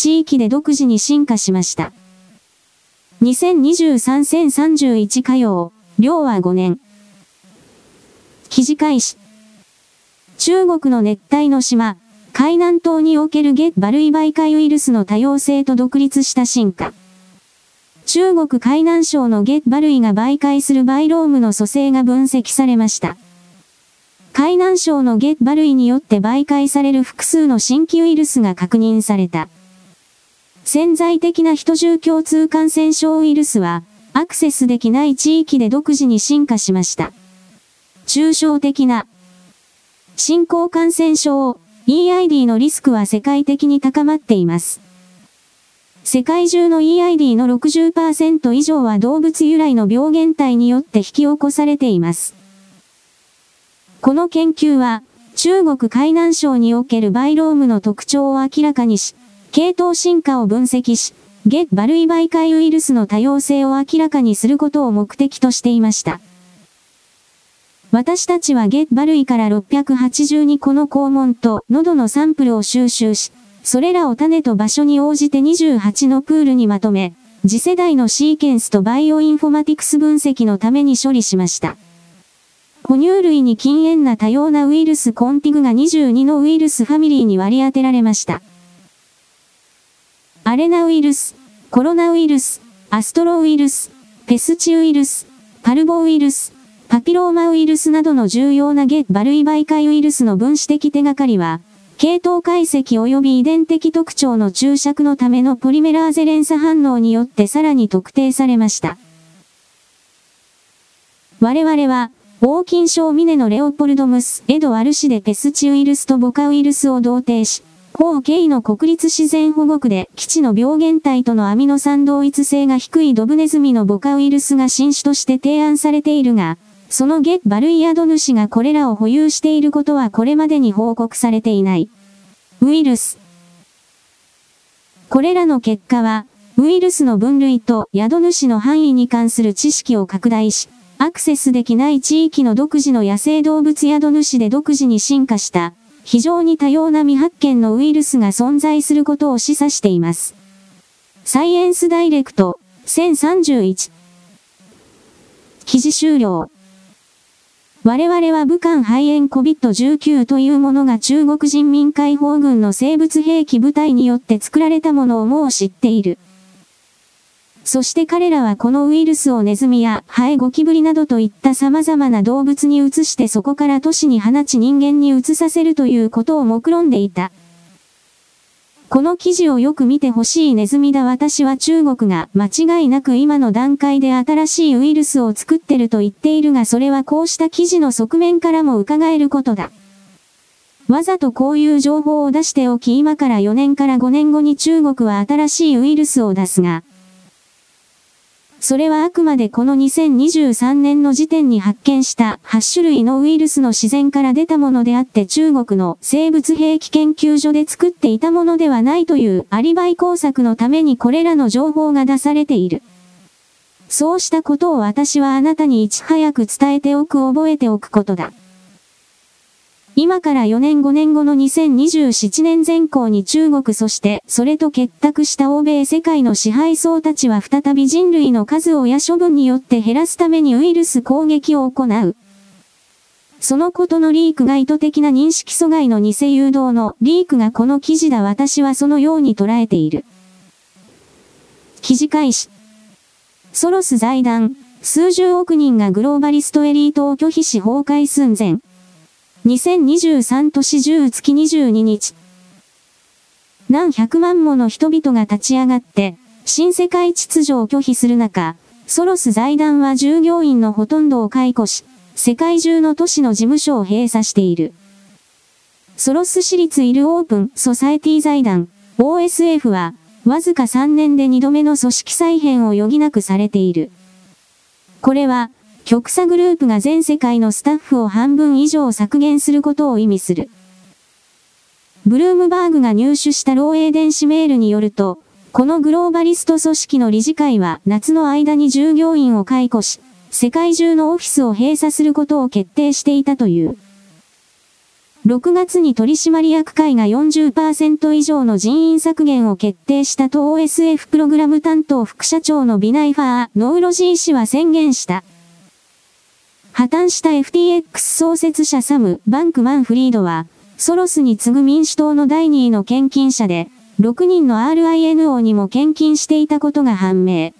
地域で独自に進化しました。2023-1031火曜、量は5年。記事開始。中国の熱帯の島、海南島におけるゲ・バルイ媒介ウイルスの多様性と独立した進化。中国海南省のゲ・バルイが媒介するバイロームの組成が分析されました。海南省のゲ・バルイによって媒介される複数の新規ウイルスが確認された。潜在的な人中共通感染症ウイルスは、アクセスできない地域で独自に進化しました。抽象的な新興感染症 EID のリスクは世界的に高まっています。世界中の EID の60%以上は動物由来の病原体によって引き起こされています。この研究は、中国海南省におけるバイロームの特徴を明らかにし、系統進化を分析し、げっ歯類媒介ウイルスの多様性を明らかにすることを目的としていました。私たちはげっ歯類から682個の肛門と喉のサンプルを収集し、それらを種と場所に応じて28のプールにまとめ、次世代のシーケンスとバイオインフォマティクス分析のために処理しました。哺乳類に近縁な多様なウイルスコンティグが22のウイルスファミリーに割り当てられました。アレナウイルス、コロナウイルス、アストロウイルス、ペスチウイルス、パルボウイルス、パピローマウイルスなどの重要なゲ・バルイ媒介ウイルスの分子的手がかりは、系統解析及び遺伝的特徴の注釈のためのポリメラーゼ連鎖反応によってさらに特定されました。我々は、ウォーキン症ミネのレオポルドムス、エド・アルシでペスチウイルスとボカウイルスを同定し、法イの国立自然保護区で基地の病原体とのアミノ酸同一性が低いドブネズミのボカウイルスが新種として提案されているが、そのゲ・バルイアド主がこれらを保有していることはこれまでに報告されていない。ウイルス。これらの結果は、ウイルスの分類と宿主の範囲に関する知識を拡大し、アクセスできない地域の独自の野生動物宿主で独自に進化した、非常に多様な未発見のウイルスが存在することを示唆しています。サイエンスダイレクト、1031。記事終了。我々は武漢肺炎 COVID-19 というものが中国人民解放軍の生物兵器部隊によって作られたものをもう知っている。そして彼らはこのウイルスをネズミやハエゴキブリなどといった様々な動物に移してそこから都市に放ち人間に移させるということを目論んでいた。この記事をよく見てほしいネズミだ私は中国が間違いなく今の段階で新しいウイルスを作ってると言っているがそれはこうした記事の側面からも伺えることだ。わざとこういう情報を出しておき今から4年から5年後に中国は新しいウイルスを出すが、それはあくまでこの2023年の時点に発見した8種類のウイルスの自然から出たものであって中国の生物兵器研究所で作っていたものではないというアリバイ工作のためにこれらの情報が出されている。そうしたことを私はあなたにいち早く伝えておく覚えておくことだ。今から4年5年後の2027年前後に中国そしてそれと結託した欧米世界の支配層たちは再び人類の数をや処分によって減らすためにウイルス攻撃を行う。そのことのリークが意図的な認識阻害の偽誘導のリークがこの記事だ私はそのように捉えている。記事開始。ソロス財団、数十億人がグローバリストエリートを拒否し崩壊寸前。2023年10月22日。何百万もの人々が立ち上がって、新世界秩序を拒否する中、ソロス財団は従業員のほとんどを解雇し、世界中の都市の事務所を閉鎖している。ソロス市立イルオープンソサエティ財団 OSF は、わずか3年で2度目の組織再編を余儀なくされている。これは、極左グループが全世界のスタッフを半分以上削減することを意味する。ブルームバーグが入手した漏洩電子メールによると、このグローバリスト組織の理事会は夏の間に従業員を解雇し、世界中のオフィスを閉鎖することを決定していたという。6月に取締役会が40%以上の人員削減を決定したと OSF プログラム担当副社長のビナイファー・ノウロジー氏は宣言した。破綻した FTX 創設者サム・バンクマンフリードは、ソロスに次ぐ民主党の第2位の献金者で、6人の RINO にも献金していたことが判明。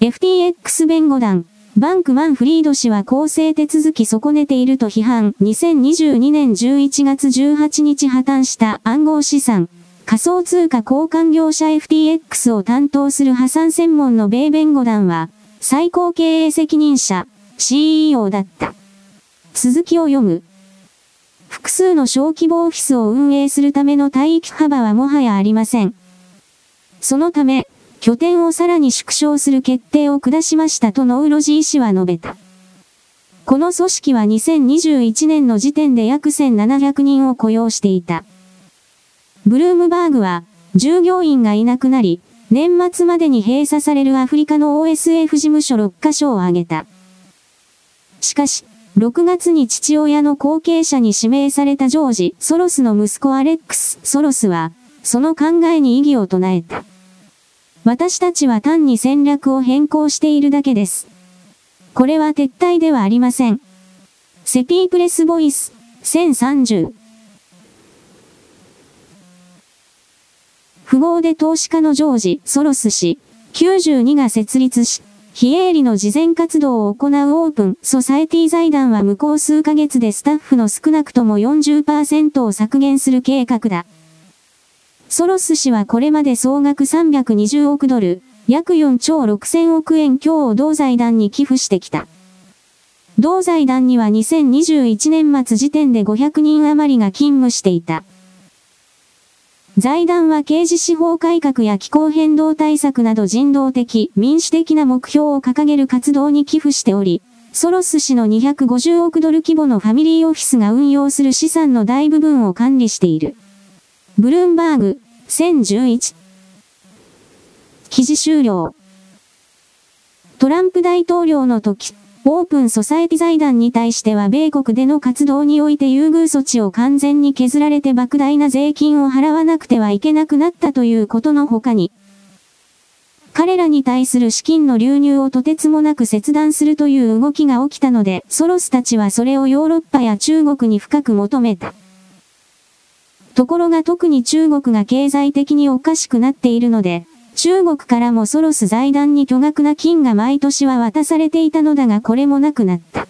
FTX 弁護団、バンクマンフリード氏は公正手続き損ねていると批判、2022年11月18日破綻した暗号資産、仮想通貨交換業者 FTX を担当する破産専門の米弁護団は、最高経営責任者、CEO だった。続きを読む。複数の小規模オフィスを運営するための帯域幅はもはやありません。そのため、拠点をさらに縮小する決定を下しましたとノウロジー氏は述べた。この組織は2021年の時点で約1700人を雇用していた。ブルームバーグは、従業員がいなくなり、年末までに閉鎖されるアフリカの OSF 事務所6カ所を挙げた。しかし、6月に父親の後継者に指名されたジョージ・ソロスの息子アレックス・ソロスは、その考えに異議を唱えた。私たちは単に戦略を変更しているだけです。これは撤退ではありません。セピープレスボイス、1030。富豪で投資家のジョージ・ソロス氏、92が設立し、非営利の慈善活動を行うオープン・ソサエティ財団は向こう数ヶ月でスタッフの少なくとも40%を削減する計画だ。ソロス氏はこれまで総額320億ドル、約4兆6000億円強を同財団に寄付してきた。同財団には2021年末時点で500人余りが勤務していた。財団は刑事司法改革や気候変動対策など人道的、民主的な目標を掲げる活動に寄付しており、ソロス氏の250億ドル規模のファミリーオフィスが運用する資産の大部分を管理している。ブルームバーグ、1011。記事終了。トランプ大統領の時、オープンソサエティ財団に対しては米国での活動において優遇措置を完全に削られて莫大な税金を払わなくてはいけなくなったということの他に、彼らに対する資金の流入をとてつもなく切断するという動きが起きたので、ソロスたちはそれをヨーロッパや中国に深く求めた。ところが特に中国が経済的におかしくなっているので、中国からもソロス財団に巨額な金が毎年は渡されていたのだがこれもなくなった。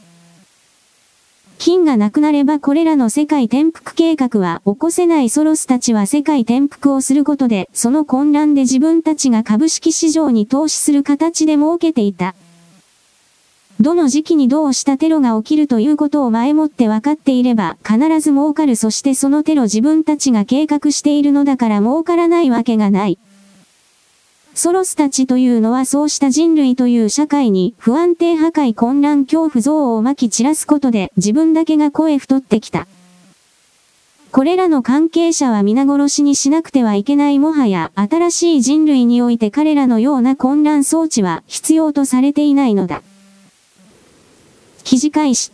金がなくなればこれらの世界転覆計画は起こせないソロスたちは世界転覆をすることで、その混乱で自分たちが株式市場に投資する形で設けていた。どの時期にどうしたテロが起きるということを前もって分かっていれば必ず儲かるそしてそのテロ自分たちが計画しているのだから儲からないわけがない。ソロスたちというのはそうした人類という社会に不安定破壊混乱恐怖像をまき散らすことで自分だけが声太ってきた。これらの関係者は皆殺しにしなくてはいけないもはや新しい人類において彼らのような混乱装置は必要とされていないのだ。記事開始。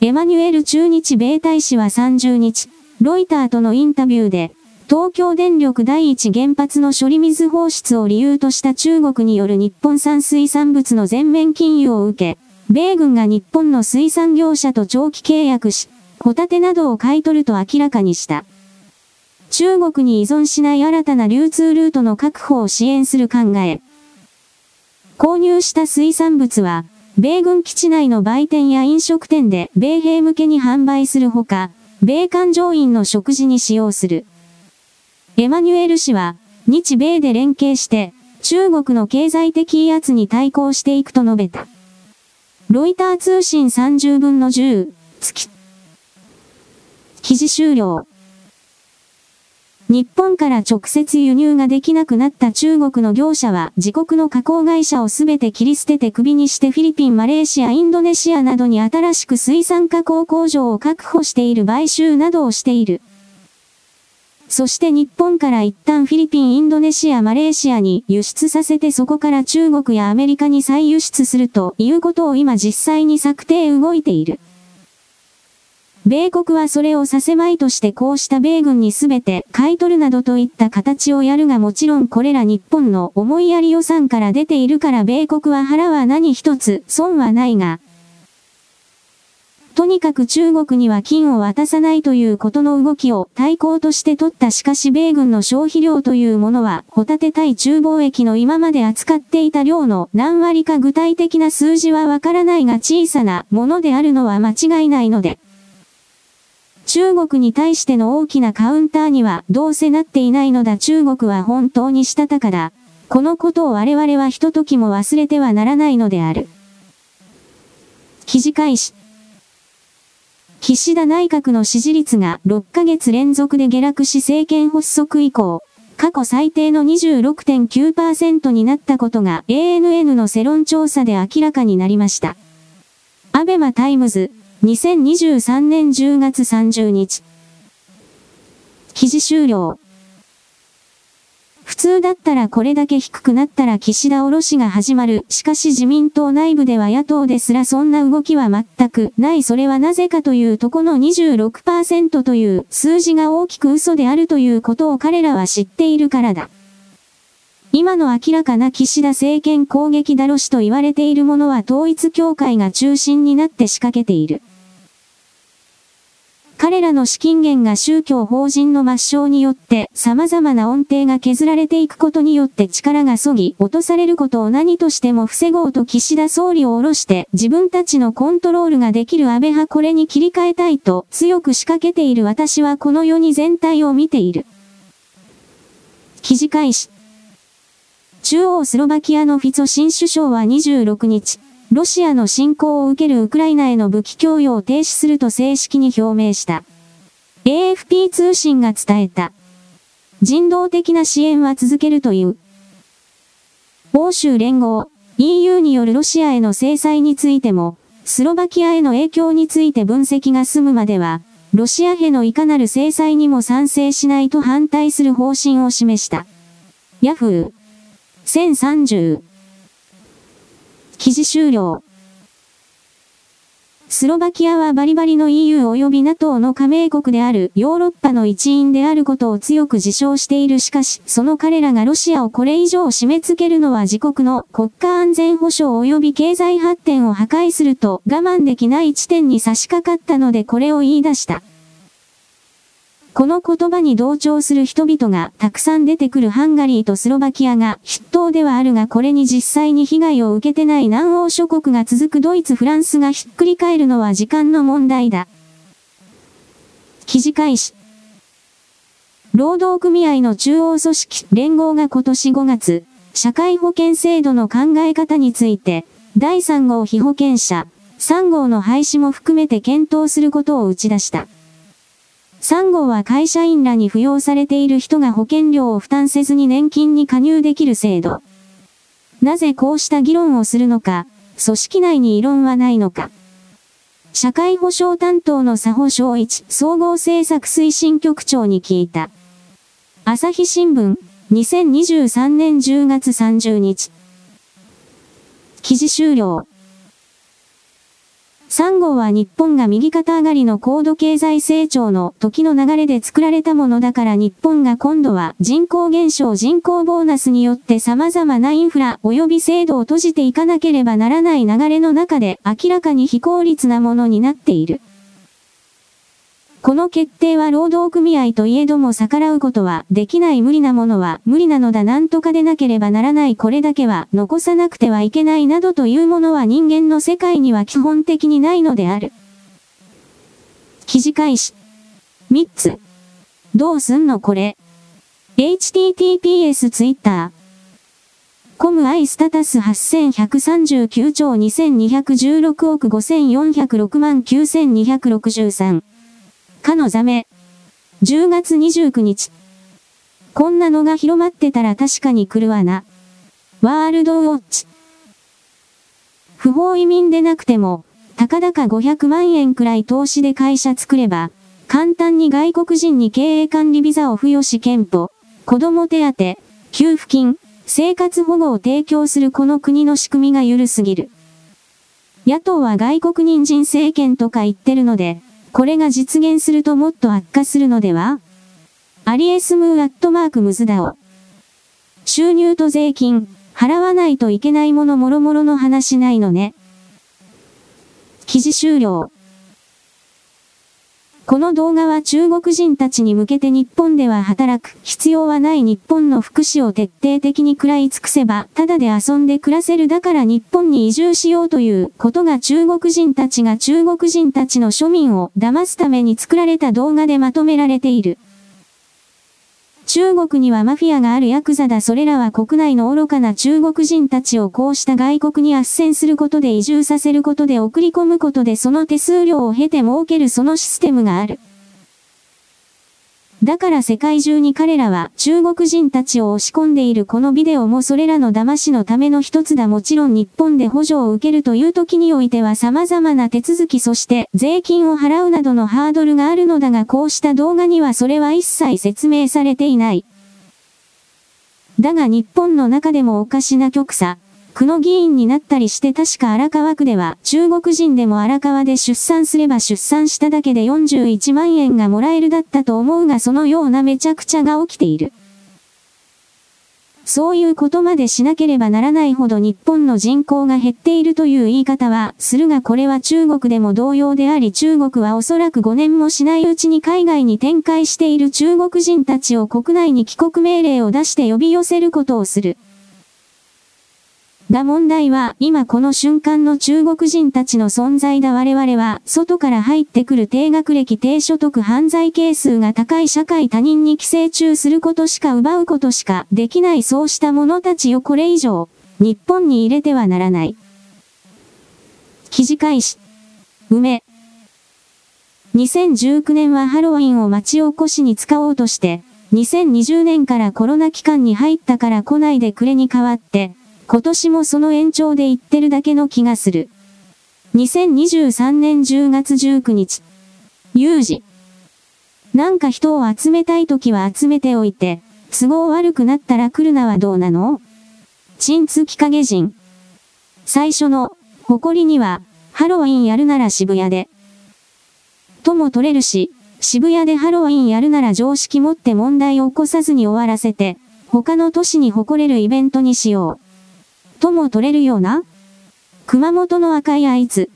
エマニュエル駐日米大使は30日、ロイターとのインタビューで、東京電力第一原発の処理水放出を理由とした中国による日本産水産物の全面禁輸を受け、米軍が日本の水産業者と長期契約し、ホタテなどを買い取ると明らかにした。中国に依存しない新たな流通ルートの確保を支援する考え。購入した水産物は、米軍基地内の売店や飲食店で米兵向けに販売するほか、米艦乗員の食事に使用する。エマニュエル氏は、日米で連携して、中国の経済的威圧に対抗していくと述べた。ロイター通信30分の10、月。記事終了。日本から直接輸入ができなくなった中国の業者は自国の加工会社をすべて切り捨てて首にしてフィリピン、マレーシア、インドネシアなどに新しく水産加工工場を確保している買収などをしている。そして日本から一旦フィリピン、インドネシア、マレーシアに輸出させてそこから中国やアメリカに再輸出するということを今実際に策定動いている。米国はそれをさせまいとしてこうした米軍にすべて買い取るなどといった形をやるがもちろんこれら日本の思いやり予算から出ているから米国は腹は何一つ損はないが、とにかく中国には金を渡さないということの動きを対抗として取ったしかし米軍の消費量というものは、ホタテ対中貿易の今まで扱っていた量の何割か具体的な数字はわからないが小さなものであるのは間違いないので。中国に対しての大きなカウンターにはどうせなっていないのだ中国は本当にしたたかだ。このことを我々はひとときも忘れてはならないのである。記事開始。岸田内閣の支持率が6ヶ月連続で下落し政権発足以降、過去最低の26.9%になったことが ANN の世論調査で明らかになりました。アベマタイムズ、2023年10月30日。記事終了。普通だったらこれだけ低くなったら岸田おろしが始まる。しかし自民党内部では野党ですらそんな動きは全くないそれはなぜかというとこの26%という数字が大きく嘘であるということを彼らは知っているからだ。今の明らかな岸田政権攻撃だろしと言われているものは統一協会が中心になって仕掛けている。彼らの資金源が宗教法人の抹消によって様々な恩恵が削られていくことによって力がそぎ落とされることを何としても防ごうと岸田総理を下ろして自分たちのコントロールができる安倍派これに切り替えたいと強く仕掛けている私はこの世に全体を見ている。記事開始。中央スロバキアのフィツォ新首相は26日、ロシアの侵攻を受けるウクライナへの武器供与を停止すると正式に表明した。AFP 通信が伝えた。人道的な支援は続けるという。欧州連合、EU によるロシアへの制裁についても、スロバキアへの影響について分析が済むまでは、ロシアへのいかなる制裁にも賛成しないと反対する方針を示した。ヤフー。1030記事終了。スロバキアはバリバリの EU 及び NATO の加盟国であるヨーロッパの一員であることを強く自称しているしかし、その彼らがロシアをこれ以上締め付けるのは自国の国家安全保障及び経済発展を破壊すると我慢できない地点に差し掛かったのでこれを言い出した。この言葉に同調する人々がたくさん出てくるハンガリーとスロバキアが筆頭ではあるがこれに実際に被害を受けてない南欧諸国が続くドイツ・フランスがひっくり返るのは時間の問題だ。記事開始。労働組合の中央組織連合が今年5月、社会保険制度の考え方について、第3号被保険者、3号の廃止も含めて検討することを打ち出した。3号は会社員らに扶養されている人が保険料を負担せずに年金に加入できる制度。なぜこうした議論をするのか、組織内に異論はないのか。社会保障担当の佐保昭一総合政策推進局長に聞いた。朝日新聞、2023年10月30日。記事終了。3号は日本が右肩上がりの高度経済成長の時の流れで作られたものだから日本が今度は人口減少人口ボーナスによって様々なインフラ及び制度を閉じていかなければならない流れの中で明らかに非効率なものになっている。この決定は労働組合といえども逆らうことはできない無理なものは無理なのだなんとかでなければならないこれだけは残さなくてはいけないなどというものは人間の世界には基本的にないのである。記事開始。3つ。どうすんのこれ？https twitter。コムアイスタタス8139兆2216億5406万9263。かのザメ。10月29日。こんなのが広まってたら確かに来るわな。ワールドウォッチ。不法移民でなくても、たかだか500万円くらい投資で会社作れば、簡単に外国人に経営管理ビザを付与し憲法、子供手当、給付金、生活保護を提供するこの国の仕組みが緩すぎる。野党は外国人人政権とか言ってるので、これが実現するともっと悪化するのでは？アリエスムーアットマークムズダオ。収入と税金、払わないといけないものもろもろの話ないのね。記事終了。この動画は中国人たちに向けて日本では働く必要はない日本の福祉を徹底的に食らい尽くせば、ただで遊んで暮らせるだから日本に移住しようということが中国人たちが中国人たちの庶民を騙すために作られた動画でまとめられている。中国にはマフィアがあるヤクザだそれらは国内の愚かな中国人たちをこうした外国に斡旋することで移住させることで送り込むことでその手数料を経て儲けるそのシステムがある。だから世界中に彼らは中国人たちを押し込んでいるこのビデオもそれらの騙しのための一つだもちろん日本で補助を受けるという時においては様々な手続きそして税金を払うなどのハードルがあるのだがこうした動画にはそれは一切説明されていない。だが日本の中でもおかしな極左。区の議員になったりして確か荒川区では中国人でも荒川で出産すれば出産しただけで41万円がもらえるだったと思うがそのようなめちゃくちゃが起きている。そういうことまでしなければならないほど日本の人口が減っているという言い方はするがこれは中国でも同様であり中国はおそらく5年もしないうちに海外に展開している中国人たちを国内に帰国命令を出して呼び寄せることをする。が問題は、今この瞬間の中国人たちの存在だ我々は、外から入ってくる低学歴低所得犯罪係数が高い社会他人に寄生虫することしか奪うことしかできないそうした者たちをこれ以上、日本に入れてはならない。記事開始。梅。2019年はハロウィンを町おこしに使おうとして、2020年からコロナ期間に入ったから来ないでくれに変わって、今年もその延長で言ってるだけの気がする。2023年10月19日。有事。なんか人を集めたい時は集めておいて、都合悪くなったら来るなはどうなの？鎮月影人。最初の、誇りには、ハロウィンやるなら渋谷で。とも取れるし、渋谷でハロウィンやるなら常識持って問題を起こさずに終わらせて、他の都市に誇れるイベントにしよう。とも取れるような？熊本の赤いあいつ。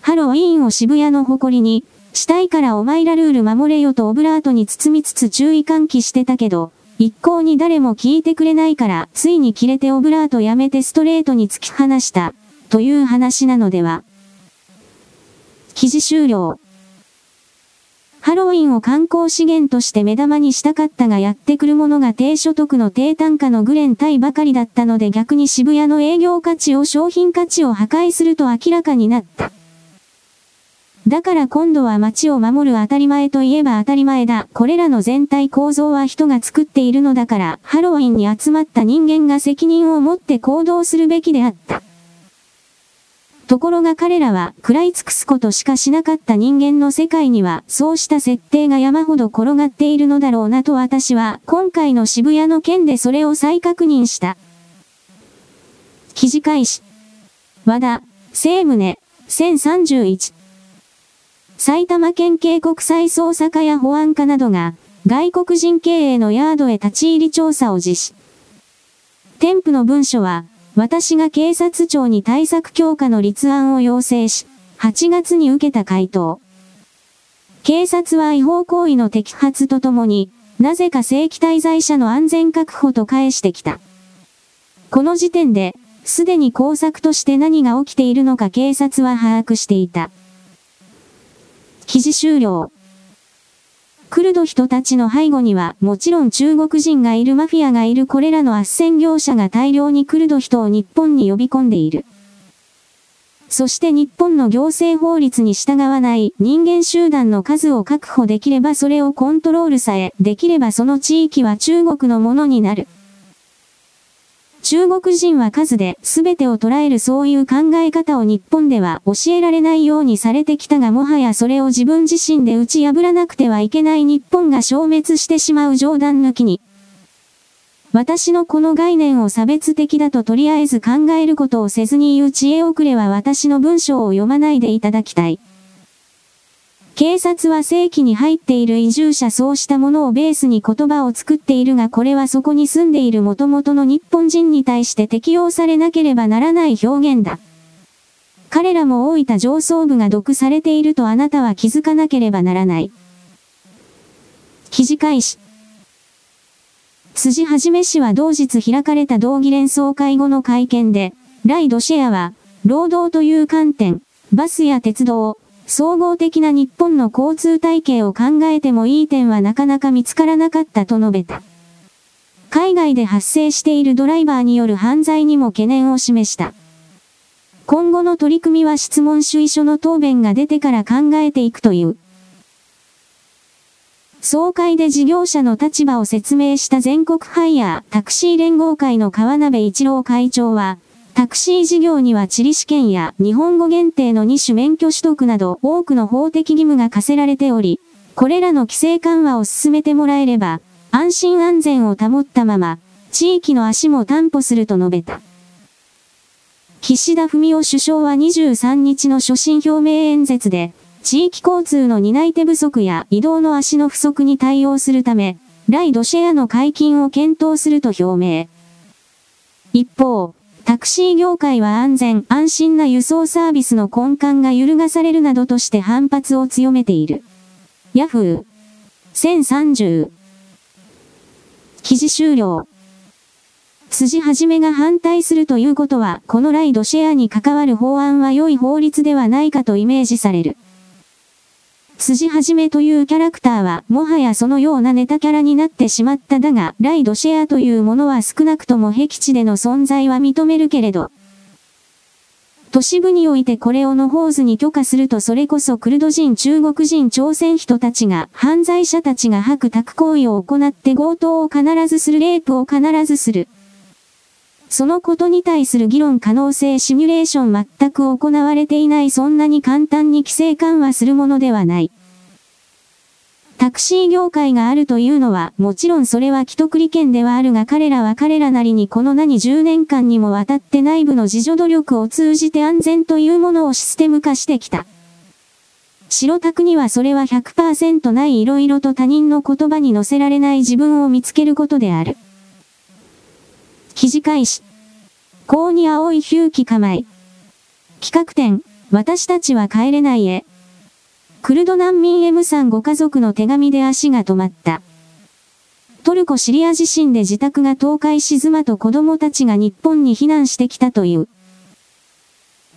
ハロウィーンを渋谷の誇りに、したいからお前らルール守れよとオブラートに包みつつ注意喚起してたけど、一向に誰も聞いてくれないから、ついに切れてオブラートやめてストレートに突き放した、という話なのでは。記事終了。ハロウィンを観光資源として目玉にしたかったがやってくるものが低所得の低単価のグレンタイばかりだったので逆に渋谷の営業価値を商品価値を破壊すると明らかになった。だから今度は街を守る当たり前といえば当たり前だ。これらの全体構造は人が作っているのだから、ハロウィンに集まった人間が責任を持って行動するべきであった。ところが彼らは食らい尽くすことしかしなかった人間の世界にはそうした設定が山ほど転がっているのだろうなと私は今回の渋谷の件でそれを再確認した。記事開始。和田、聖宗、1031。埼玉県警国際捜査課や保安課などが外国人経営のヤードへ立ち入り調査を実施。添付の文書は私が警察庁に対策強化の立案を要請し、8月に受けた回答。警察は違法行為の摘発とともに、なぜか正規滞在者の安全確保と返してきた。この時点で、すでに工作として何が起きているのか警察は把握していた。記事終了。クルド人たちの背後には、もちろん中国人がいるマフィアがいるこれらの斡旋業者が大量にクルド人を日本に呼び込んでいる。そして日本の行政法律に従わない人間集団の数を確保できればそれをコントロールさえできればその地域は中国のものになる。中国人は数で全てを捉えるそういう考え方を日本では教えられないようにされてきたがもはやそれを自分自身で打ち破らなくてはいけない日本が消滅してしまう冗談抜きに。私のこの概念を差別的だととりあえず考えることをせずに言う知恵遅れは私の文章を読まないでいただきたい。警察は正規に入っている移住者そうしたものをベースに言葉を作っているがこれはそこに住んでいる元々の日本人に対して適用されなければならない表現だ。彼らも大分上層部が毒されているとあなたは気づかなければならない。記事開始。辻はじめ氏は同日開かれた同議連総会後の会見で、ライドシェアは、労働という観点、バスや鉄道、総合的な日本の交通体系を考えてもいい点はなかなか見つからなかったと述べた。海外で発生しているドライバーによる犯罪にも懸念を示した。今後の取り組みは質問主意書の答弁が出てから考えていくという。総会で事業者の立場を説明した全国ハイヤータクシー連合会の川鍋一郎会長は、タクシー事業には地理試験や日本語限定の2種免許取得など多くの法的義務が課せられており、これらの規制緩和を進めてもらえれば、安心安全を保ったまま、地域の足も担保すると述べた。岸田文雄首相は23日の所信表明演説で、地域交通の担い手不足や移動の足の不足に対応するため、ライドシェアの解禁を検討すると表明。一方、タクシー業界は安全安心な輸送サービスの根幹が揺るがされるなどとして反発を強めている。ヤフー1030記事終了。辻はじめが反対するということは、このライドシェアに関わる法案は良い法律ではないかとイメージされる。辻はじめというキャラクターは、もはやそのようなネタキャラになってしまっただが、ライドシェアというものは少なくとも僻地での存在は認めるけれど、都市部においてこれをのホーズに許可するとそれこそクルド人中国人朝鮮人たちが、犯罪者たちが白宅行為を行って強盗を必ずするレイプを必ずする。そのことに対する議論可能性シミュレーション全く行われていないそんなに簡単に規制緩和するものではない。タクシー業界があるというのは、もちろんそれは既得利権ではあるが彼らは彼らなりにこの何10年間にもわたって内部の自助努力を通じて安全というものをシステム化してきた。白タクにはそれは100%ない色々と他人の言葉に乗せられない自分を見つけることである。肘返し。高に青いヒューキ構え。企画展、私たちは帰れないへ。クルド難民 M さんご家族の手紙で足が止まった。トルコシリア地震で自宅が倒壊し妻と子供たちが日本に避難してきたという。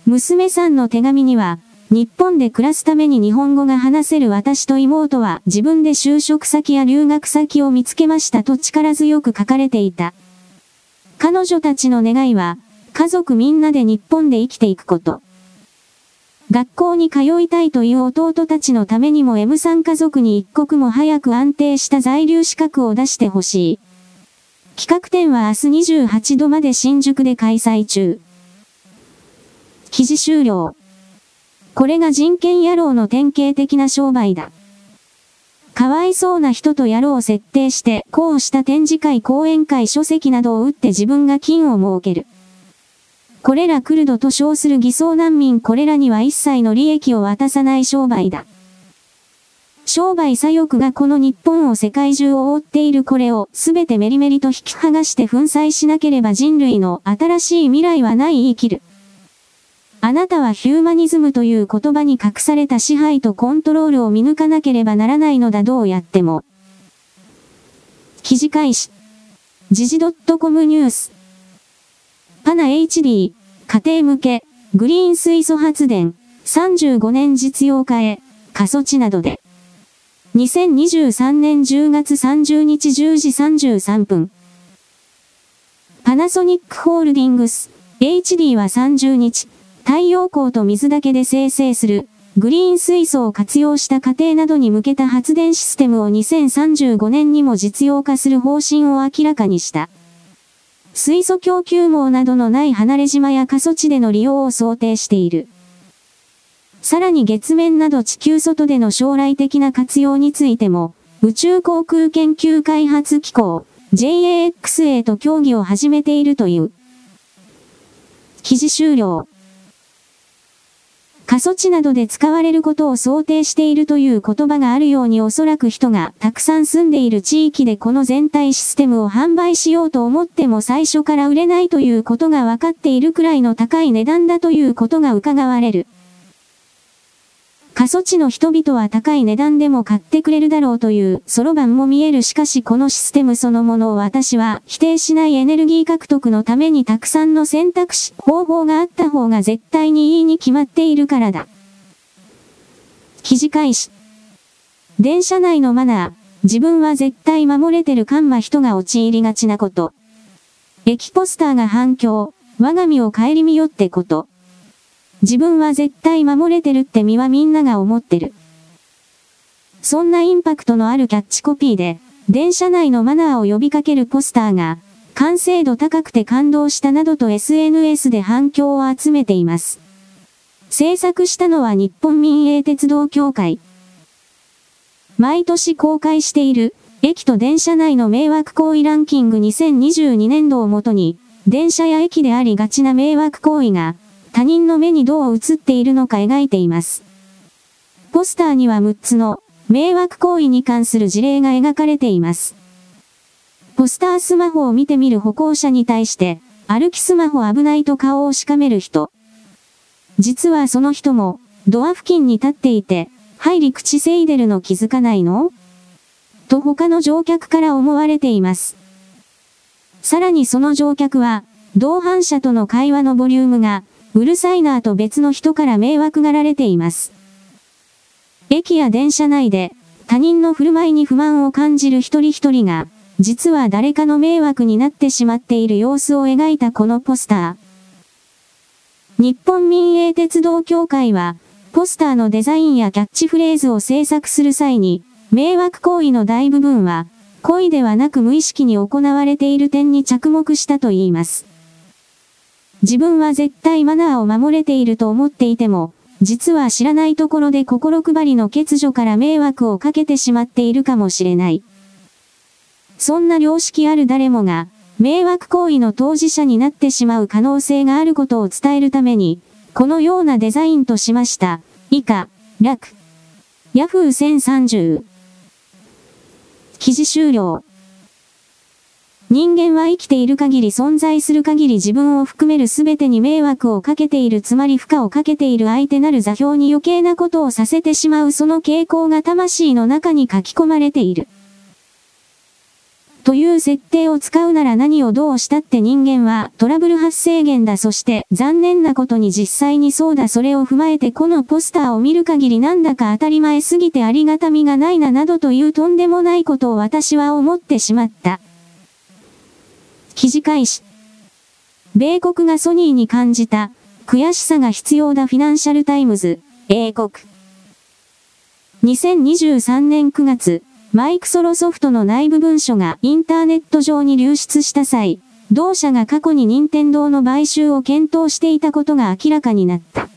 娘さんの手紙には、日本で暮らすために日本語が話せる私と妹は自分で就職先や留学先を見つけましたと力強く書かれていた。彼女たちの願いは、家族みんなで日本で生きていくこと。学校に通いたいという弟たちのためにも M さん家族に一刻も早く安定した在留資格を出してほしい。企画展は明日28度まで新宿で開催中。記事終了。これが人権野郎の典型的な商売だ。かわいそうな人とやろう設定して、こうした展示会講演会書籍などを打って自分が金を設ける。これらクルドと称する偽装難民これらには一切の利益を渡さない商売だ。商売左翼がこの日本を世界中を覆っているこれをすべてメリメリと引き剥がして粉砕しなければ人類の新しい未来はない言い切る。あなたはヒューマニズムという言葉に隠された支配とコントロールを見抜かなければならないのだどうやっても。記事開始。時事 .com ニュース。パナ HD、家庭向け、グリーン水素発電、35年実用化へ、過疎地などで。2023年10月30日10時33分。パナソニックホールディングス、HD は30日、太陽光と水だけで生成する、グリーン水素を活用した家庭などに向けた発電システムを2035年にも実用化する方針を明らかにした。水素供給網などのない離れ島や過疎地での利用を想定している。さらに月面など地球外での将来的な活用についても、宇宙航空研究開発機構 JAXA と協議を始めているという。記事終了。過疎地などで使われることを想定しているという言葉があるようにおそらく人がたくさん住んでいる地域でこの全体システムを販売しようと思っても最初から売れないということが分かっているくらいの高い値段だということが伺われる。過疎地の人々は高い値段でも買ってくれるだろうという、そろばんも見えるしかしこのシステムそのものを私は否定しないエネルギー獲得のためにたくさんの選択肢、方法があった方が絶対にいいに決まっているからだ。記事開始。電車内のマナー、自分は絶対守れてるカンマ人が陥りがちなこと。駅ポスターが反響、我が身を顧みよってこと。自分は絶対守れてるって身はみんなが思ってる。そんなインパクトのあるキャッチコピーで、電車内のマナーを呼びかけるポスターが、完成度高くて感動したなどと SNS で反響を集めています。制作したのは日本民営鉄道協会。毎年公開している、駅と電車内の迷惑行為ランキング2022年度をもとに、電車や駅でありがちな迷惑行為が、他人の目にどう映っているのか描いています。ポスターには6つの迷惑行為に関する事例が描かれています。ポスタースマホを見てみる歩行者に対して、歩きスマホ危ないと顔をしかめる人。実はその人も、ドア付近に立っていて、入り口せいでるの気づかないの？と他の乗客から思われています。さらにその乗客は、同伴者との会話のボリュームが、うるさいなぁと別の人から迷惑がられています。駅や電車内で他人の振る舞いに不満を感じる一人一人が、実は誰かの迷惑になってしまっている様子を描いたこのポスター。日本民営鉄道協会は、ポスターのデザインやキャッチフレーズを制作する際に、迷惑行為の大部分は、故意ではなく無意識に行われている点に着目したといいます。自分は絶対マナーを守れていると思っていても、実は知らないところで心配りの欠如から迷惑をかけてしまっているかもしれない。そんな良識ある誰もが、迷惑行為の当事者になってしまう可能性があることを伝えるために、このようなデザインとしました。以下、楽。Yahoo 1030。記事終了。人間は生きている限り存在する限り自分を含める全てに迷惑をかけているつまり負荷をかけている相手なる座標に余計なことをさせてしまうその傾向が魂の中に書き込まれている。という設定を使うなら何をどうしたって人間はトラブル発生源だそして残念なことに実際にそうだそれを踏まえてこのポスターを見る限りなんだか当たり前すぎてありがたみがないななどというとんでもないことを私は思ってしまった。記事開始。米国がソニーに感じた、悔しさが必要だフィナンシャルタイムズ、英国。2023年9月、マイクロソフトの内部文書がインターネット上に流出した際、同社が過去に任天堂の買収を検討していたことが明らかになった。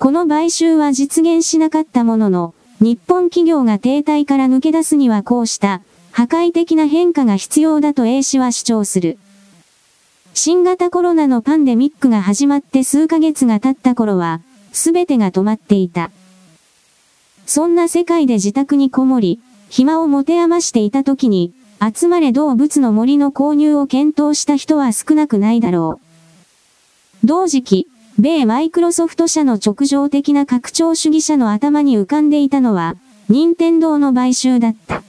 この買収は実現しなかったものの、日本企業が停滞から抜け出すにはこうした破壊的な変化が必要だと A 氏は主張する。新型コロナのパンデミックが始まって数ヶ月が経った頃は、すべてが止まっていた。そんな世界で自宅にこもり、暇を持て余していた時に、集まれ動物の森の購入を検討した人は少なくないだろう。同時期、米マイクロソフト社の直情的な拡張主義者の頭に浮かんでいたのは、任天堂の買収だった。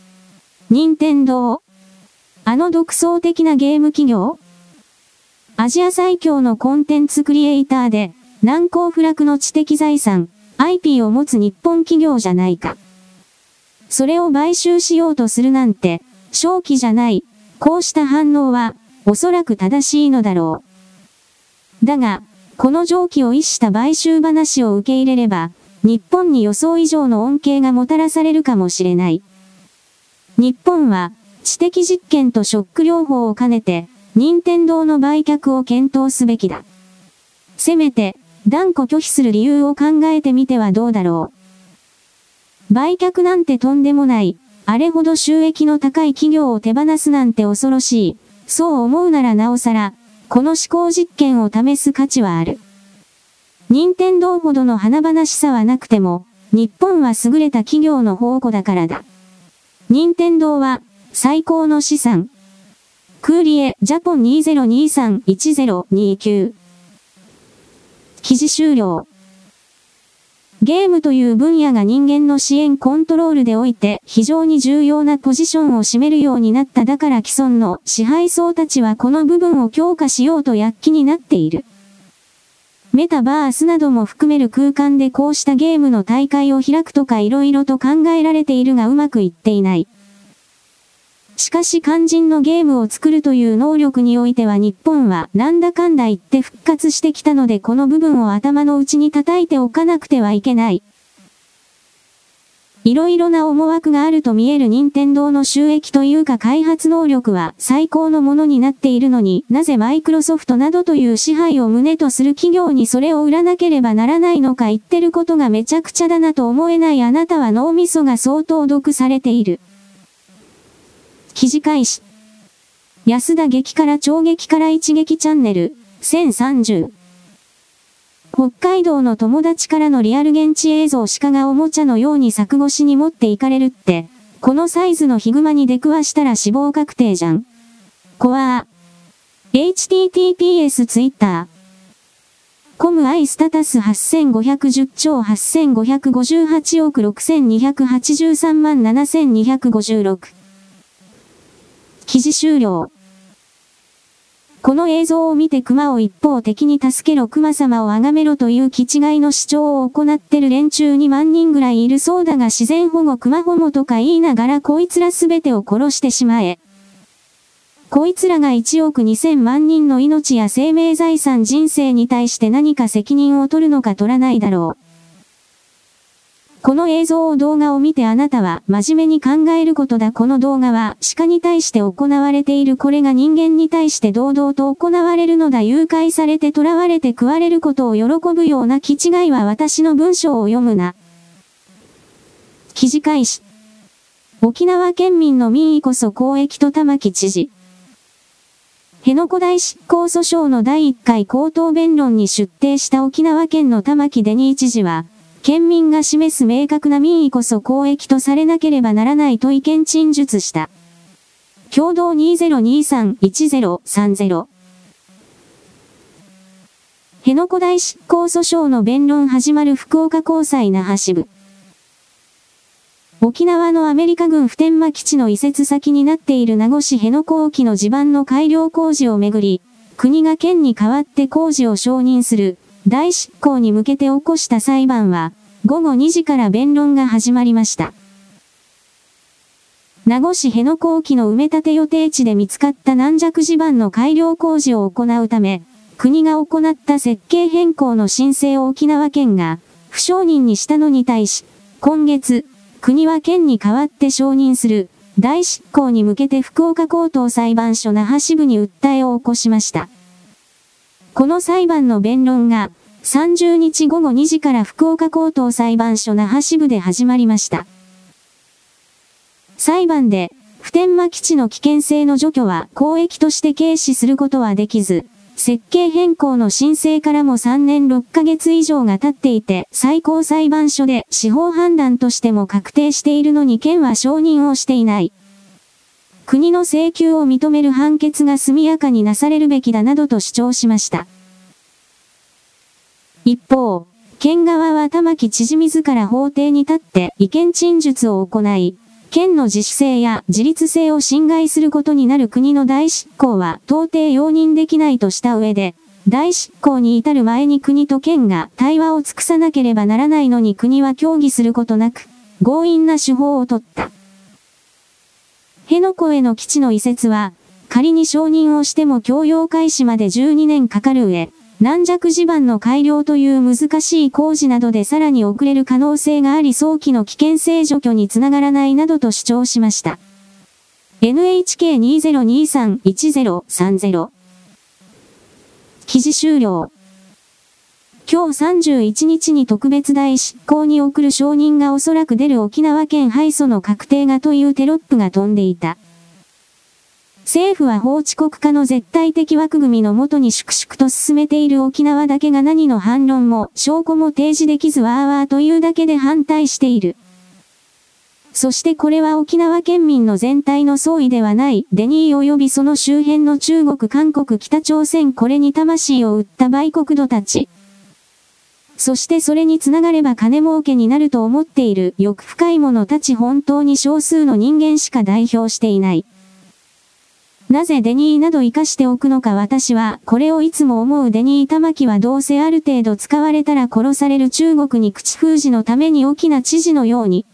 任天堂あの独創的なゲーム企業？アジア最強のコンテンツクリエイターで、難攻不落の知的財産、IP を持つ日本企業じゃないか。それを買収しようとするなんて、正気じゃない。こうした反応は、おそらく正しいのだろう。だが、この上記を逸した買収話を受け入れれば、日本に予想以上の恩恵がもたらされるかもしれない。日本は、知的実験とショック療法を兼ねて、任天堂の売却を検討すべきだ。せめて、断固拒否する理由を考えてみてはどうだろう。売却なんてとんでもない、あれほど収益の高い企業を手放すなんて恐ろしい。そう思うならなおさら、この思考実験を試す価値はある。任天堂ほどの華々しさはなくても、日本は優れた企業の宝庫だからだ。任天堂は、最高の資産。クーリエ、ジャポン2023-1029。記事終了。ゲームという分野が人間の支援コントロールでおいて非常に重要なポジションを占めるようになっただから既存の支配層たちはこの部分を強化しようと躍起になっている。メタバースなども含める空間でこうしたゲームの大会を開くとか色々と考えられているがうまくいっていない。しかし肝心のゲームを作るという能力においては日本はなんだかんだ言って復活してきたのでこの部分を頭の内に叩いておかなくてはいけない。いろいろな思惑があると見える任天堂の収益というか開発能力は最高のものになっているのになぜマイクロソフトなどという支配を胸とする企業にそれを売らなければならないのか言ってることがめちゃくちゃだなと思えないあなたは脳みそが相当毒されている。記事開始。安田激辛超激辛一撃チャンネル、1030。北海道の友達からのリアル現地映像鹿がおもちゃのように柵越しに持っていかれるって、このサイズのヒグマに出くわしたら死亡確定じゃん。コア https ツイッター。コムアイスタタス8510兆8558億6283万7256。記事終了。この映像を見て熊を一方的に助けろ熊様を崇めろという気違いの主張を行ってる連中2万人ぐらいいるそうだが自然保護熊保護とか言いながらこいつらすべてを殺してしまえ。こいつらが1億2000万人の命や生命財産人生に対して何か責任を取るのか取らないだろう。この映像を動画を見てあなたは真面目に考えることだ。この動画は鹿に対して行われているこれが人間に対して堂々と行われるのだ。誘拐されて囚われて食われることを喜ぶような気違いは私の文章を読むな。記事開始。沖縄県民の民意こそ公益と玉城知事。辺野古大執行訴訟の第1回口頭弁論に出廷した沖縄県の玉城デニー知事は、県民が示す明確な民意こそ公益とされなければならないと意見陳述した。共同2023-1030辺野古大執行訴訟の弁論始まる福岡高裁那覇支部。沖縄のアメリカ軍普天間基地の移設先になっている名護市辺野古沖の地盤の改良工事をめぐり、国が県に代わって工事を承認する大執行に向けて起こした裁判は、午後2時から弁論が始まりました。名護市辺野古沖の埋め立て予定地で見つかった軟弱地盤の改良工事を行うため、国が行った設計変更の申請を沖縄県が不承認にしたのに対し、今月、国は県に代わって承認する大執行に向けて福岡高等裁判所那覇支部に訴えを起こしました。この裁判の弁論が30日午後2時から福岡高等裁判所那覇支部で始まりました。裁判で、普天間基地の危険性の除去は公益として軽視することはできず、設計変更の申請からも3年6ヶ月以上が経っていて、最高裁判所で司法判断としても確定しているのに県は承認をしていない。国の請求を認める判決が速やかになされるべきだなどと主張しました。一方、県側は玉城知事自ら法廷に立って意見陳述を行い、県の自主性や自立性を侵害することになる国の大執行は到底容認できないとした上で、大執行に至る前に国と県が対話を尽くさなければならないのに国は協議することなく、強引な手法をとった。辺野古への基地の移設は、仮に承認をしても供用開始まで12年かかる上、軟弱地盤の改良という難しい工事などでさらに遅れる。可能性があり早期の危険性除去につながらないなどと主張しました。NHK2023-1030 記事終了。今日31日に特別大執行に送る。承認がおそらく出る。沖縄県敗訴の確定がというテロップが飛んでいた。政府は法治国家の絶対的枠組みのもとに粛々と進めている沖縄だけが何の反論も証拠も提示できずわーわーというだけで反対している。そしてこれは沖縄県民の全体の総意ではない、デニー及びその周辺の中国、韓国、北朝鮮これに魂を売った売国土たち。そしてそれにつながれば金儲けになると思っている欲深い者たち本当に少数の人間しか代表していない。なぜデニーなど活かしておくのか私は、これをいつも思うデニー玉木はどうせある程度使われたら殺される中国に口封じのために大きな知事のように。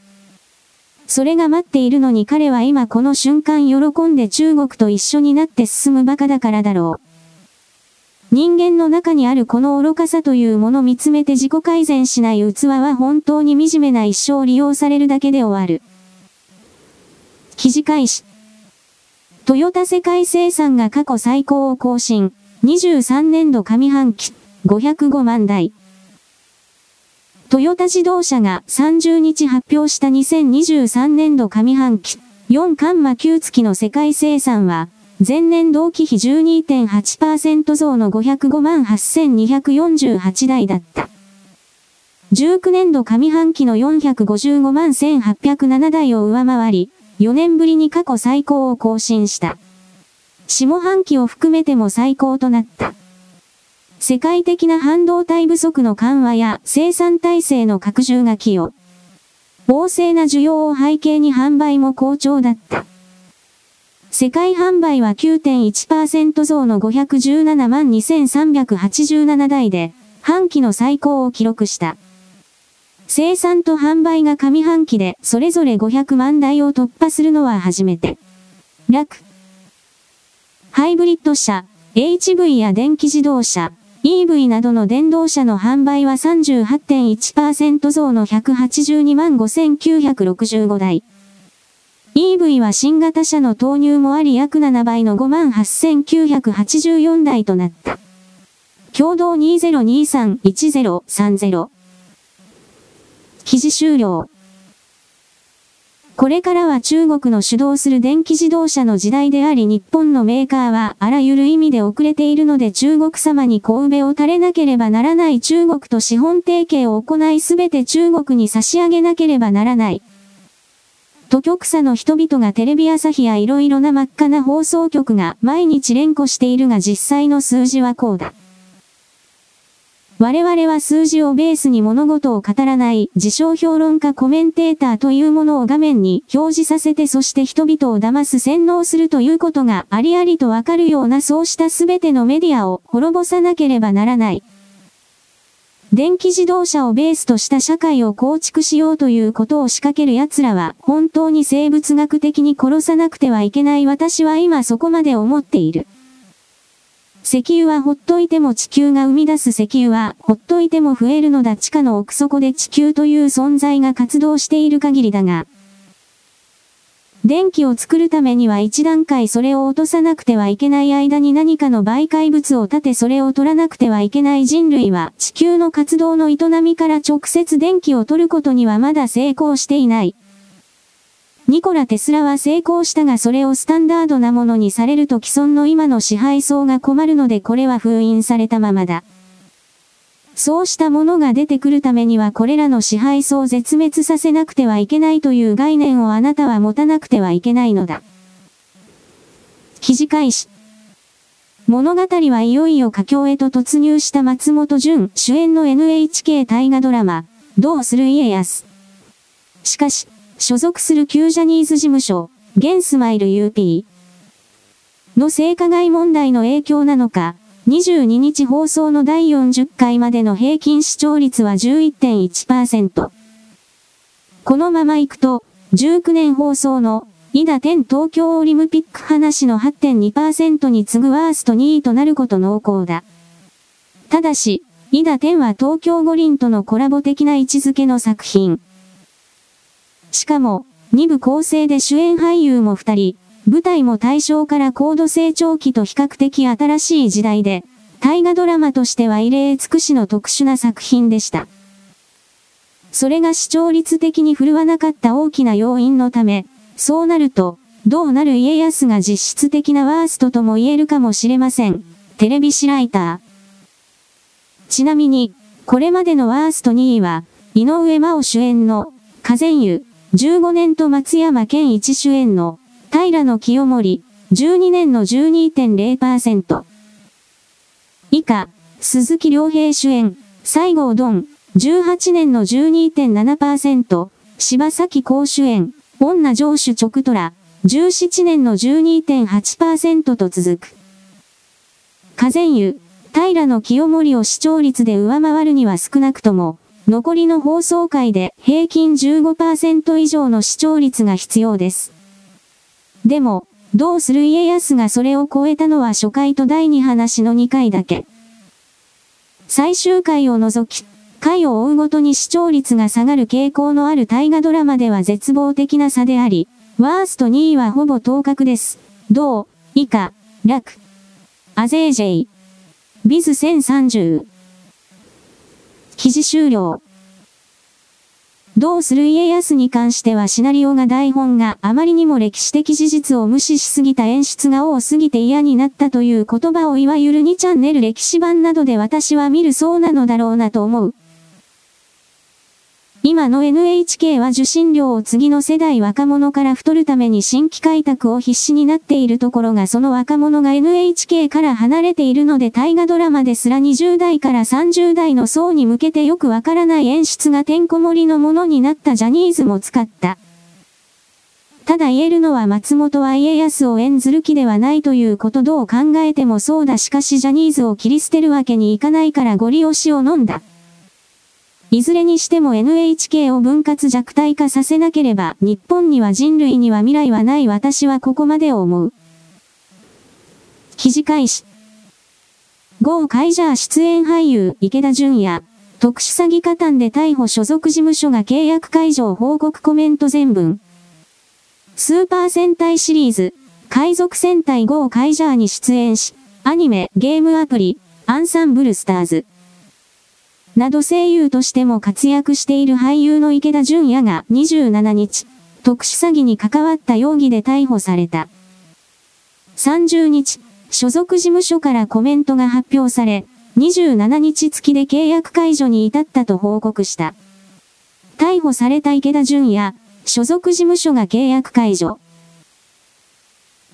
それが待っているのに彼は今この瞬間喜んで中国と一緒になって進む馬鹿だからだろう。人間の中にあるこの愚かさというもの見つめて自己改善しない器は本当に惨めな一生を利用されるだけで終わる。記事開始。トヨタ世界生産が過去最高を更新。23年度上半期、505万台。トヨタ自動車が30日発表した2023年度上半期、4カンマ9月の世界生産は、前年同期比12.8%増の505万8248台だった。19年度上半期の455万1807台を上回り、4年ぶりに過去最高を更新した。下半期を含めても最高となった。世界的な半導体不足の緩和や生産体制の拡充が寄与。旺盛な需要を背景に販売も好調だった。世界販売は9.1%増の517万2387台で、半期の最高を記録した。生産と販売が上半期でそれぞれ500万台を突破するのは初めて。楽。ハイブリッド車、HV や電気自動車、EV などの電動車の販売は38.1%増の182万5965台。EV は新型車の投入もあり約7倍の5万8984台となった。共同2023-1030記事終了。これからは中国の主導する電気自動車の時代であり日本のメーカーはあらゆる意味で遅れているので中国様に小梅を垂れなければならない中国と資本提携を行いすべて中国に差し上げなければならない。都局差の人々がテレビ朝日や色々な真っ赤な放送局が毎日連呼しているが実際の数字はこうだ。我々は数字をベースに物事を語らない自称評論家コメンテーターというものを画面に表示させてそして人々を騙す洗脳するということがありありとわかるようなそうしたすべてのメディアを滅ぼさなければならない。電気自動車をベースとした社会を構築しようということを仕掛ける奴らは本当に生物学的に殺さなくてはいけない私は今そこまで思っている。石油はほっといても地球が生み出す石油はほっといても増えるのだ地下の奥底で地球という存在が活動している限りだが、電気を作るためには一段階それを落とさなくてはいけない間に何かの媒介物を立てそれを取らなくてはいけない人類は地球の活動の営みから直接電気を取ることにはまだ成功していない。ニコラ・テスラは成功したがそれをスタンダードなものにされると既存の今の支配層が困るのでこれは封印されたままだ。そうしたものが出てくるためにはこれらの支配層を絶滅させなくてはいけないという概念をあなたは持たなくてはいけないのだ。記事開始。物語はいよいよ佳境へと突入した松本潤主演の NHK 大河ドラマ、どうする家康。しかし、所属する旧ジャニーズ事務所、ゲンスマイル UP の性加害問題の影響なのか、22日放送の第40回までの平均視聴率は11.1%。このまま行くと、19年放送の、伊田天東京オリンピック話の8.2%に次ぐワースト2位となること濃厚だ。ただし、伊田天は東京五輪とのコラボ的な位置づけの作品。しかも、2部構成で主演俳優も2人、舞台も対象から高度成長期と比較的新しい時代で、大河ドラマとしては異例尽くしの特殊な作品でした。それが視聴率的に振るわなかった大きな要因のため、そうなると、どうなる家康が実質的なワーストとも言えるかもしれません。テレビシライター。ちなみに、これまでのワースト2位は、井上真央主演の、火前湯、15年と松山健一主演の、平野清盛、12年の12.0%。以下、鈴木良平主演、西郷ドン、18年の12.7%、柴咲コウ主演、女上手直トラ、17年の12.8%と続く。火前湯、平野清盛を視聴率で上回るには少なくとも、残りの放送回で平均15%以上の視聴率が必要です。でも、どうする家康がそれを超えたのは初回と第2話の2回だけ。最終回を除き、回を追うごとに視聴率が下がる傾向のある大河ドラマでは絶望的な差であり、ワースト2位はほぼ当確です。銅、以下、楽。アゼージェイ。ビズ1030。記事終了。どうする家康に関してはシナリオが台本があまりにも歴史的事実を無視しすぎた演出が多すぎて嫌になったという言葉をいわゆる2チャンネル歴史版などで私は見るそうなのだろうなと思う。今の NHK は受信料を次の世代若者から太るために新規開拓を必死になっているところがその若者が NHK から離れているので大河ドラマですら20代から30代の層に向けてよくわからない演出がてんこ盛りのものになったジャニーズも使った。ただ言えるのは松本は家康を演ずる気ではないということどう考えてもそうだしかしジャニーズを切り捨てるわけにいかないからゴリ押しを飲んだ。いずれにしても NHK を分割弱体化させなければ、日本には人類には未来はない私はここまでを思う。記事開始。ゴーカイジャー出演俳優池田純也。特殊詐欺加担で逮捕所属事務所が契約解除報告コメント全文。スーパー戦隊シリーズ、海賊戦隊ゴーカイジャーに出演し、アニメ、ゲームアプリ、アンサンブルスターズ。など声優としても活躍している俳優の池田純也が27日、特殊詐欺に関わった容疑で逮捕された。30日、所属事務所からコメントが発表され、27日付で契約解除に至ったと報告した。逮捕された池田純也、所属事務所が契約解除。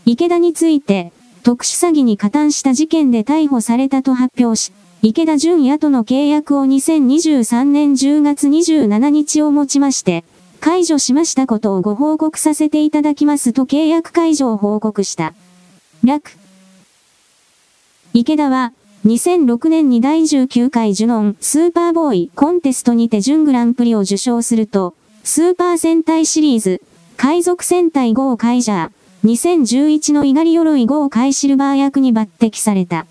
池田について、特殊詐欺に加担した事件で逮捕されたと発表し、池田純也との契約を2023年10月27日をもちまして、解除しましたことをご報告させていただきますと契約解除を報告した。楽。池田は、2006年に第19回ジュノンスーパーボーイコンテストにて準グランプリを受賞すると、スーパー戦隊シリーズ、海賊戦隊ゴーカイジャー、2011の伊狩鎧ゴーカイシルバー役に抜擢された。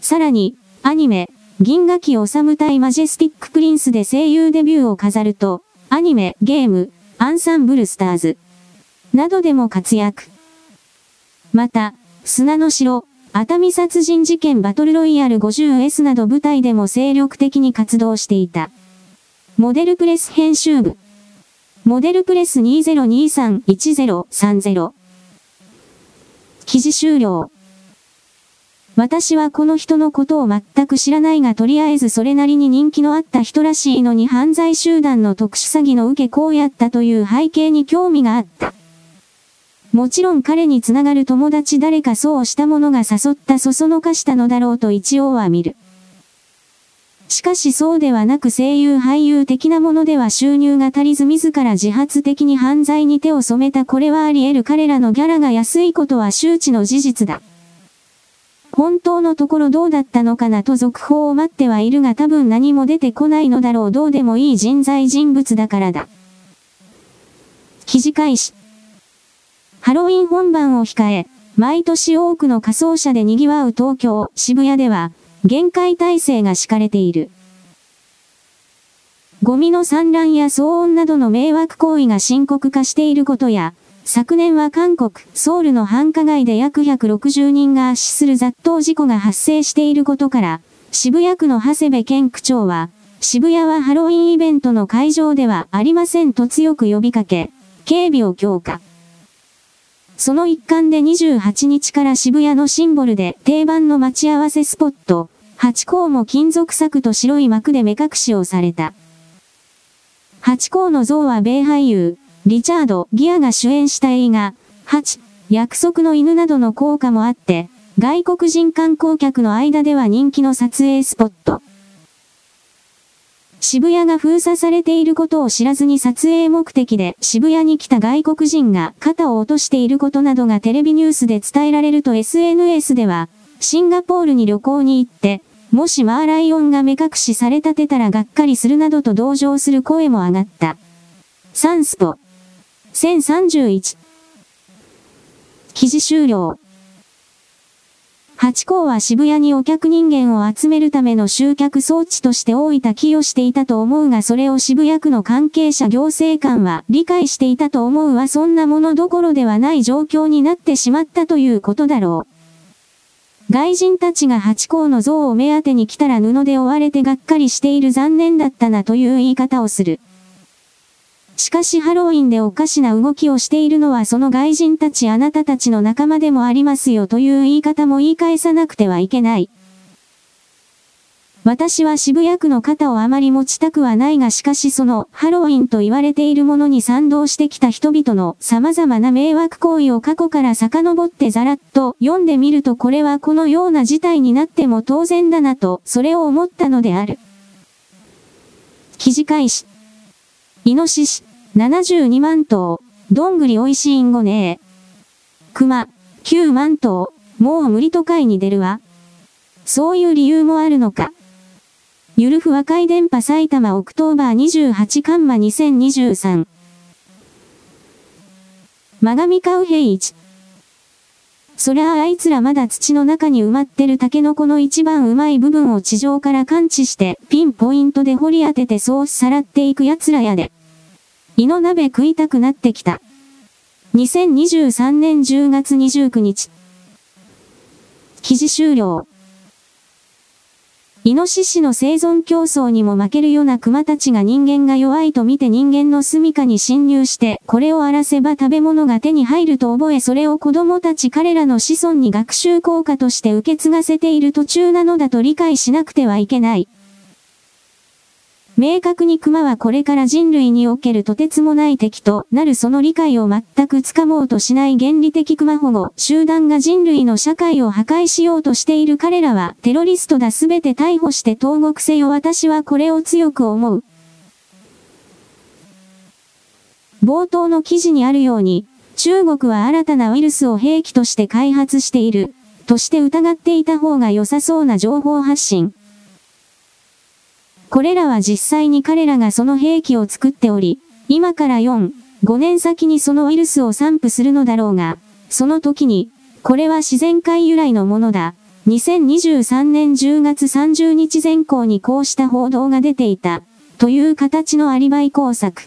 さらに、アニメ、銀河機攻隊マジェスティックプリンスで声優デビューを飾ると、アニメ、ゲーム、アンサンブルスターズ、などでも活躍。また、砂の城、熱海殺人事件バトルロイヤル 50S など舞台でも精力的に活動していた。モデルプレス編集部。モデルプレス2023-1030。記事終了。私はこの人のことを全く知らないがとりあえずそれなりに人気のあった人らしいのに犯罪集団の特殊詐欺の受け子をやったという背景に興味があった。もちろん彼につながる友達誰かそうした者が誘ったそそのかしたのだろうと一応は見る。しかしそうではなく声優俳優的なものでは収入が足りず自ら自発的に犯罪に手を染めたこれはあり得る彼らのギャラが安いことは周知の事実だ。本当のところどうだったのかなと続報を待ってはいるが多分何も出てこないのだろうどうでもいい人材人物だからだ。記事開始。ハロウィン本番を控え、毎年多くの仮装車で賑わう東京、渋谷では、限界体制が敷かれている。ゴミの散乱や騒音などの迷惑行為が深刻化していることや、昨年は韓国、ソウルの繁華街で約160人が圧死する雑踏事故が発生していることから、渋谷区の長谷部健区長は、渋谷はハロウィンイベントの会場ではありませんと強く呼びかけ、警備を強化。その一環で28日から渋谷のシンボルで定番の待ち合わせスポット、八甲も金属柵と白い幕で目隠しをされた。八甲の像は米俳優、リチャード・ギアが主演した映画、8、約束の犬などの効果もあって、外国人観光客の間では人気の撮影スポット。渋谷が封鎖されていることを知らずに撮影目的で渋谷に来た外国人が肩を落としていることなどがテレビニュースで伝えられると SNS では、シンガポールに旅行に行って、もしマーライオンが目隠しされたてたらがっかりするなどと同情する声も上がった。サンスポ。1031。記事終了。ハチ公は渋谷にお客人間を集めるための集客装置として大分寄与していたと思うがそれを渋谷区の関係者行政官は理解していたと思うはそんなものどころではない状況になってしまったということだろう。外人たちがハチ公の像を目当てに来たら布で追われてがっかりしている残念だったなという言い方をする。しかしハロウィンでおかしな動きをしているのはその外人たちあなたたちの仲間でもありますよという言い方も言い返さなくてはいけない。私は渋谷区の肩をあまり持ちたくはないがしかしそのハロウィンと言われているものに賛同してきた人々の様々な迷惑行為を過去から遡ってざらっと読んでみるとこれはこのような事態になっても当然だなとそれを思ったのである。記事開始。イノシシ、72万頭、どんぐり美味しいんごねえ。熊、9万頭、もう無理都会に出るわ。そういう理由もあるのか。ゆるふ和解電波埼玉オクトーバー28カンマ2023。マガミカウヘイチ。そりゃああいつらまだ土の中に埋まってるタケノコの一番うまい部分を地上から感知してピンポイントで掘り当ててそうさらっていく奴らやで。胃の鍋食いたくなってきた。2023年10月29日。記事終了。イノシシの生存競争にも負けるような熊たちが人間が弱いと見て人間の住処に侵入して、これを荒らせば食べ物が手に入ると覚えそれを子供たち彼らの子孫に学習効果として受け継がせている途中なのだと理解しなくてはいけない。明確に熊はこれから人類におけるとてつもない敵となるその理解を全くつかもうとしない原理的熊保護集団が人類の社会を破壊しようとしている彼らはテロリストだすべて逮捕して投獄せよ私はこれを強く思う。冒頭の記事にあるように、中国は新たなウイルスを兵器として開発している、として疑っていた方が良さそうな情報発信。これらは実際に彼らがその兵器を作っており、今から4、5年先にそのウイルスを散布するのだろうが、その時に、これは自然界由来のものだ。2023年10月30日前後にこうした報道が出ていた、という形のアリバイ工作。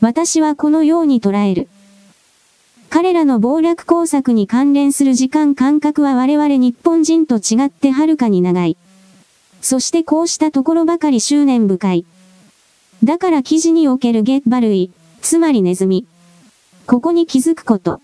私はこのように捉える。彼らの暴略工作に関連する時間感覚は我々日本人と違ってはるかに長い。そしてこうしたところばかり執念深い。だから記事におけるゲッバ類、つまりネズミ。ここに気づくこと。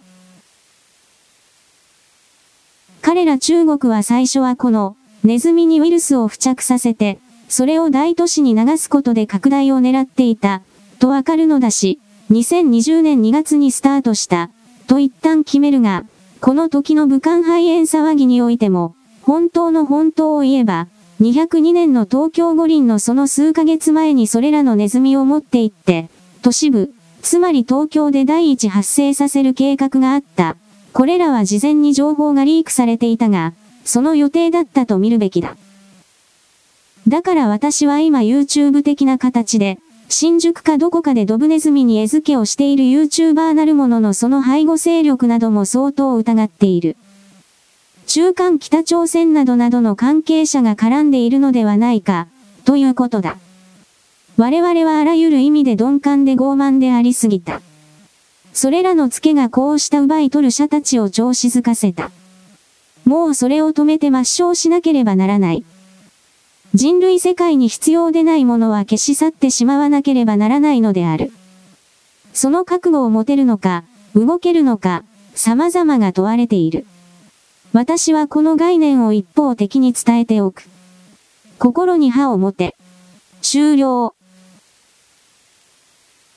彼ら中国は最初はこのネズミにウイルスを付着させて、それを大都市に流すことで拡大を狙っていた、とわかるのだし、2020年2月にスタートした、と一旦決めるが、この時の武漢肺炎騒ぎにおいても、本当の本当を言えば、202年の東京五輪のその数ヶ月前にそれらのネズミを持って行って、都市部、つまり東京で第一発生させる計画があった。これらは事前に情報がリークされていたが、その予定だったと見るべきだ。だから私は今 YouTube 的な形で、新宿かどこかでドブネズミに餌付けをしている YouTuber なるもののその背後勢力なども相当疑っている。中間北朝鮮などなどの関係者が絡んでいるのではないか、ということだ。我々はあらゆる意味で鈍感で傲慢でありすぎた。それらのツケがこうした奪い取る者たちを調子づかせた。もうそれを止めて抹消しなければならない。人類世界に必要でないものは消し去ってしまわなければならないのである。その覚悟を持てるのか、動けるのか、様々が問われている。私はこの概念を一方的に伝えておく。心に歯を持て。終了。